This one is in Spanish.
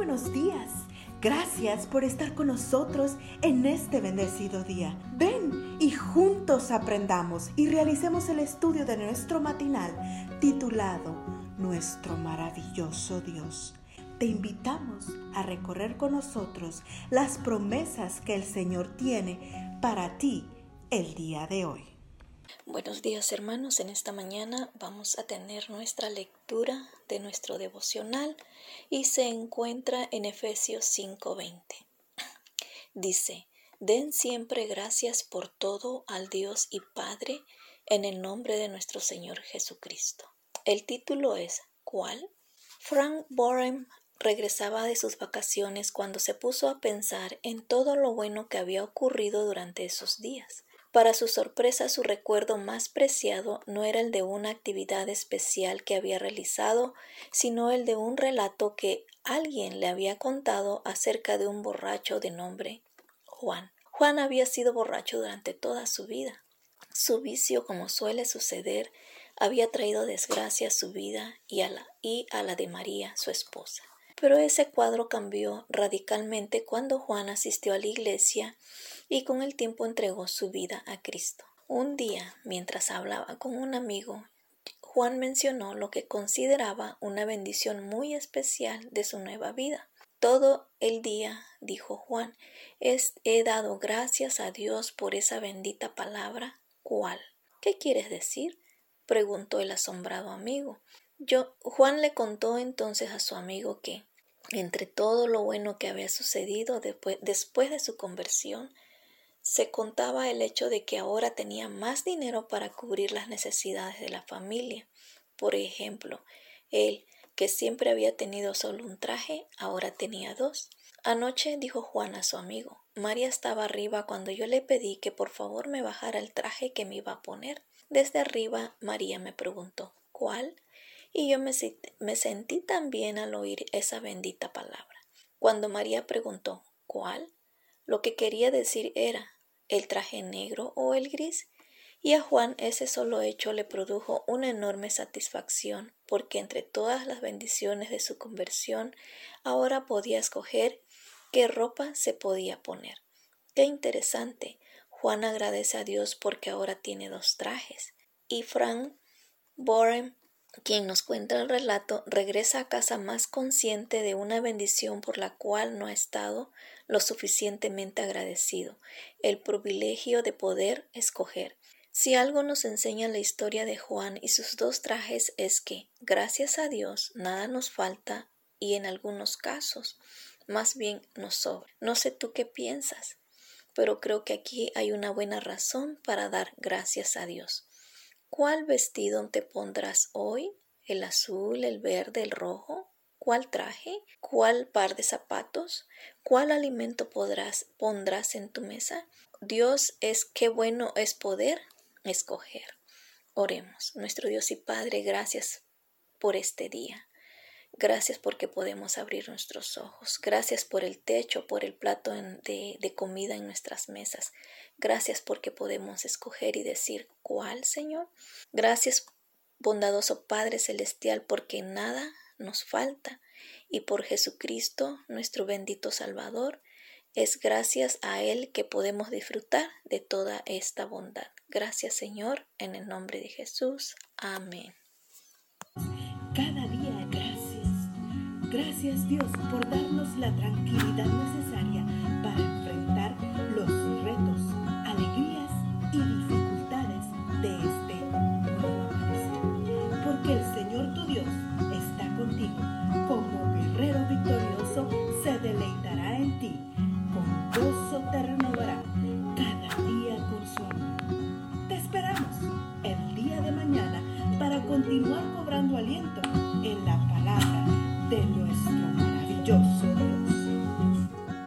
buenos días. Gracias por estar con nosotros en este bendecido día. Ven y juntos aprendamos y realicemos el estudio de nuestro matinal titulado Nuestro maravilloso Dios. Te invitamos a recorrer con nosotros las promesas que el Señor tiene para ti el día de hoy. Buenos días hermanos, en esta mañana vamos a tener nuestra lectura de nuestro devocional y se encuentra en Efesios 5:20. Dice, den siempre gracias por todo al Dios y Padre en el nombre de nuestro Señor Jesucristo. El título es ¿Cuál? Frank Boren regresaba de sus vacaciones cuando se puso a pensar en todo lo bueno que había ocurrido durante esos días. Para su sorpresa, su recuerdo más preciado no era el de una actividad especial que había realizado, sino el de un relato que alguien le había contado acerca de un borracho de nombre Juan. Juan había sido borracho durante toda su vida. Su vicio, como suele suceder, había traído desgracia a su vida y a la, y a la de María, su esposa. Pero ese cuadro cambió radicalmente cuando Juan asistió a la iglesia y con el tiempo entregó su vida a Cristo. Un día, mientras hablaba con un amigo, Juan mencionó lo que consideraba una bendición muy especial de su nueva vida. Todo el día, dijo Juan, he dado gracias a Dios por esa bendita palabra. ¿Cuál? ¿Qué quieres decir? preguntó el asombrado amigo. Yo, Juan le contó entonces a su amigo que, entre todo lo bueno que había sucedido después, de su conversión, se contaba el hecho de que ahora tenía más dinero para cubrir las necesidades de la familia. Por ejemplo, él, que siempre había tenido solo un traje, ahora tenía dos. Anoche dijo Juan a su amigo, María estaba arriba cuando yo le pedí que por favor me bajara el traje que me iba a poner. Desde arriba María me preguntó, ¿cuál? Y yo me, sentí tan bien al oír esa bendita palabra. Cuando María preguntó ¿cuál? Lo que quería decir era el traje negro o el gris, y a Juan ese solo hecho le produjo una enorme satisfacción, porque entre todas las bendiciones de su conversión ahora podía escoger qué ropa se podía poner. Qué interesante. Juan agradece a Dios porque ahora tiene dos trajes. Y Frank Boren quien nos cuenta el relato regresa a casa más consciente de una bendición por la cual no ha estado lo suficientemente agradecido, el privilegio de poder escoger. Si algo nos enseña la historia de Juan y sus dos trajes es que, gracias a Dios, nada nos falta y en algunos casos, más bien nos sobra. No sé tú qué piensas, pero creo que aquí hay una buena razón para dar gracias a Dios. ¿Cuál vestido te pondrás hoy? ¿El azul, el verde, el rojo? ¿Cuál traje? ¿Cuál par de zapatos? ¿Cuál alimento podrás pondrás en tu mesa? Dios es qué bueno es poder escoger. Oremos. Nuestro Dios y Padre, gracias por este día. Gracias porque podemos abrir nuestros ojos. Gracias por el techo, por el plato de, comida en nuestras mesas. Gracias porque podemos escoger y decir cuál, Señor. Gracias, bondadoso Padre Celestial, porque nada nos falta. Y por Jesucristo, nuestro bendito Salvador, es gracias a Él que podemos disfrutar de toda esta bondad. Gracias, Señor, en el nombre de Jesús. Amén. Gracias Dios por darnos la tranquilidad necesaria para enfrentar los retos, alegrías y dificultades de este nuevo amanecer. Porque el Señor tu Dios está contigo. Como guerrero victorioso se deleitará en ti. Con gozo te renovará cada día con su amor. Te esperamos el día de mañana para continuar cobrando aliento en la palabra de nuestro maravilloso Dios.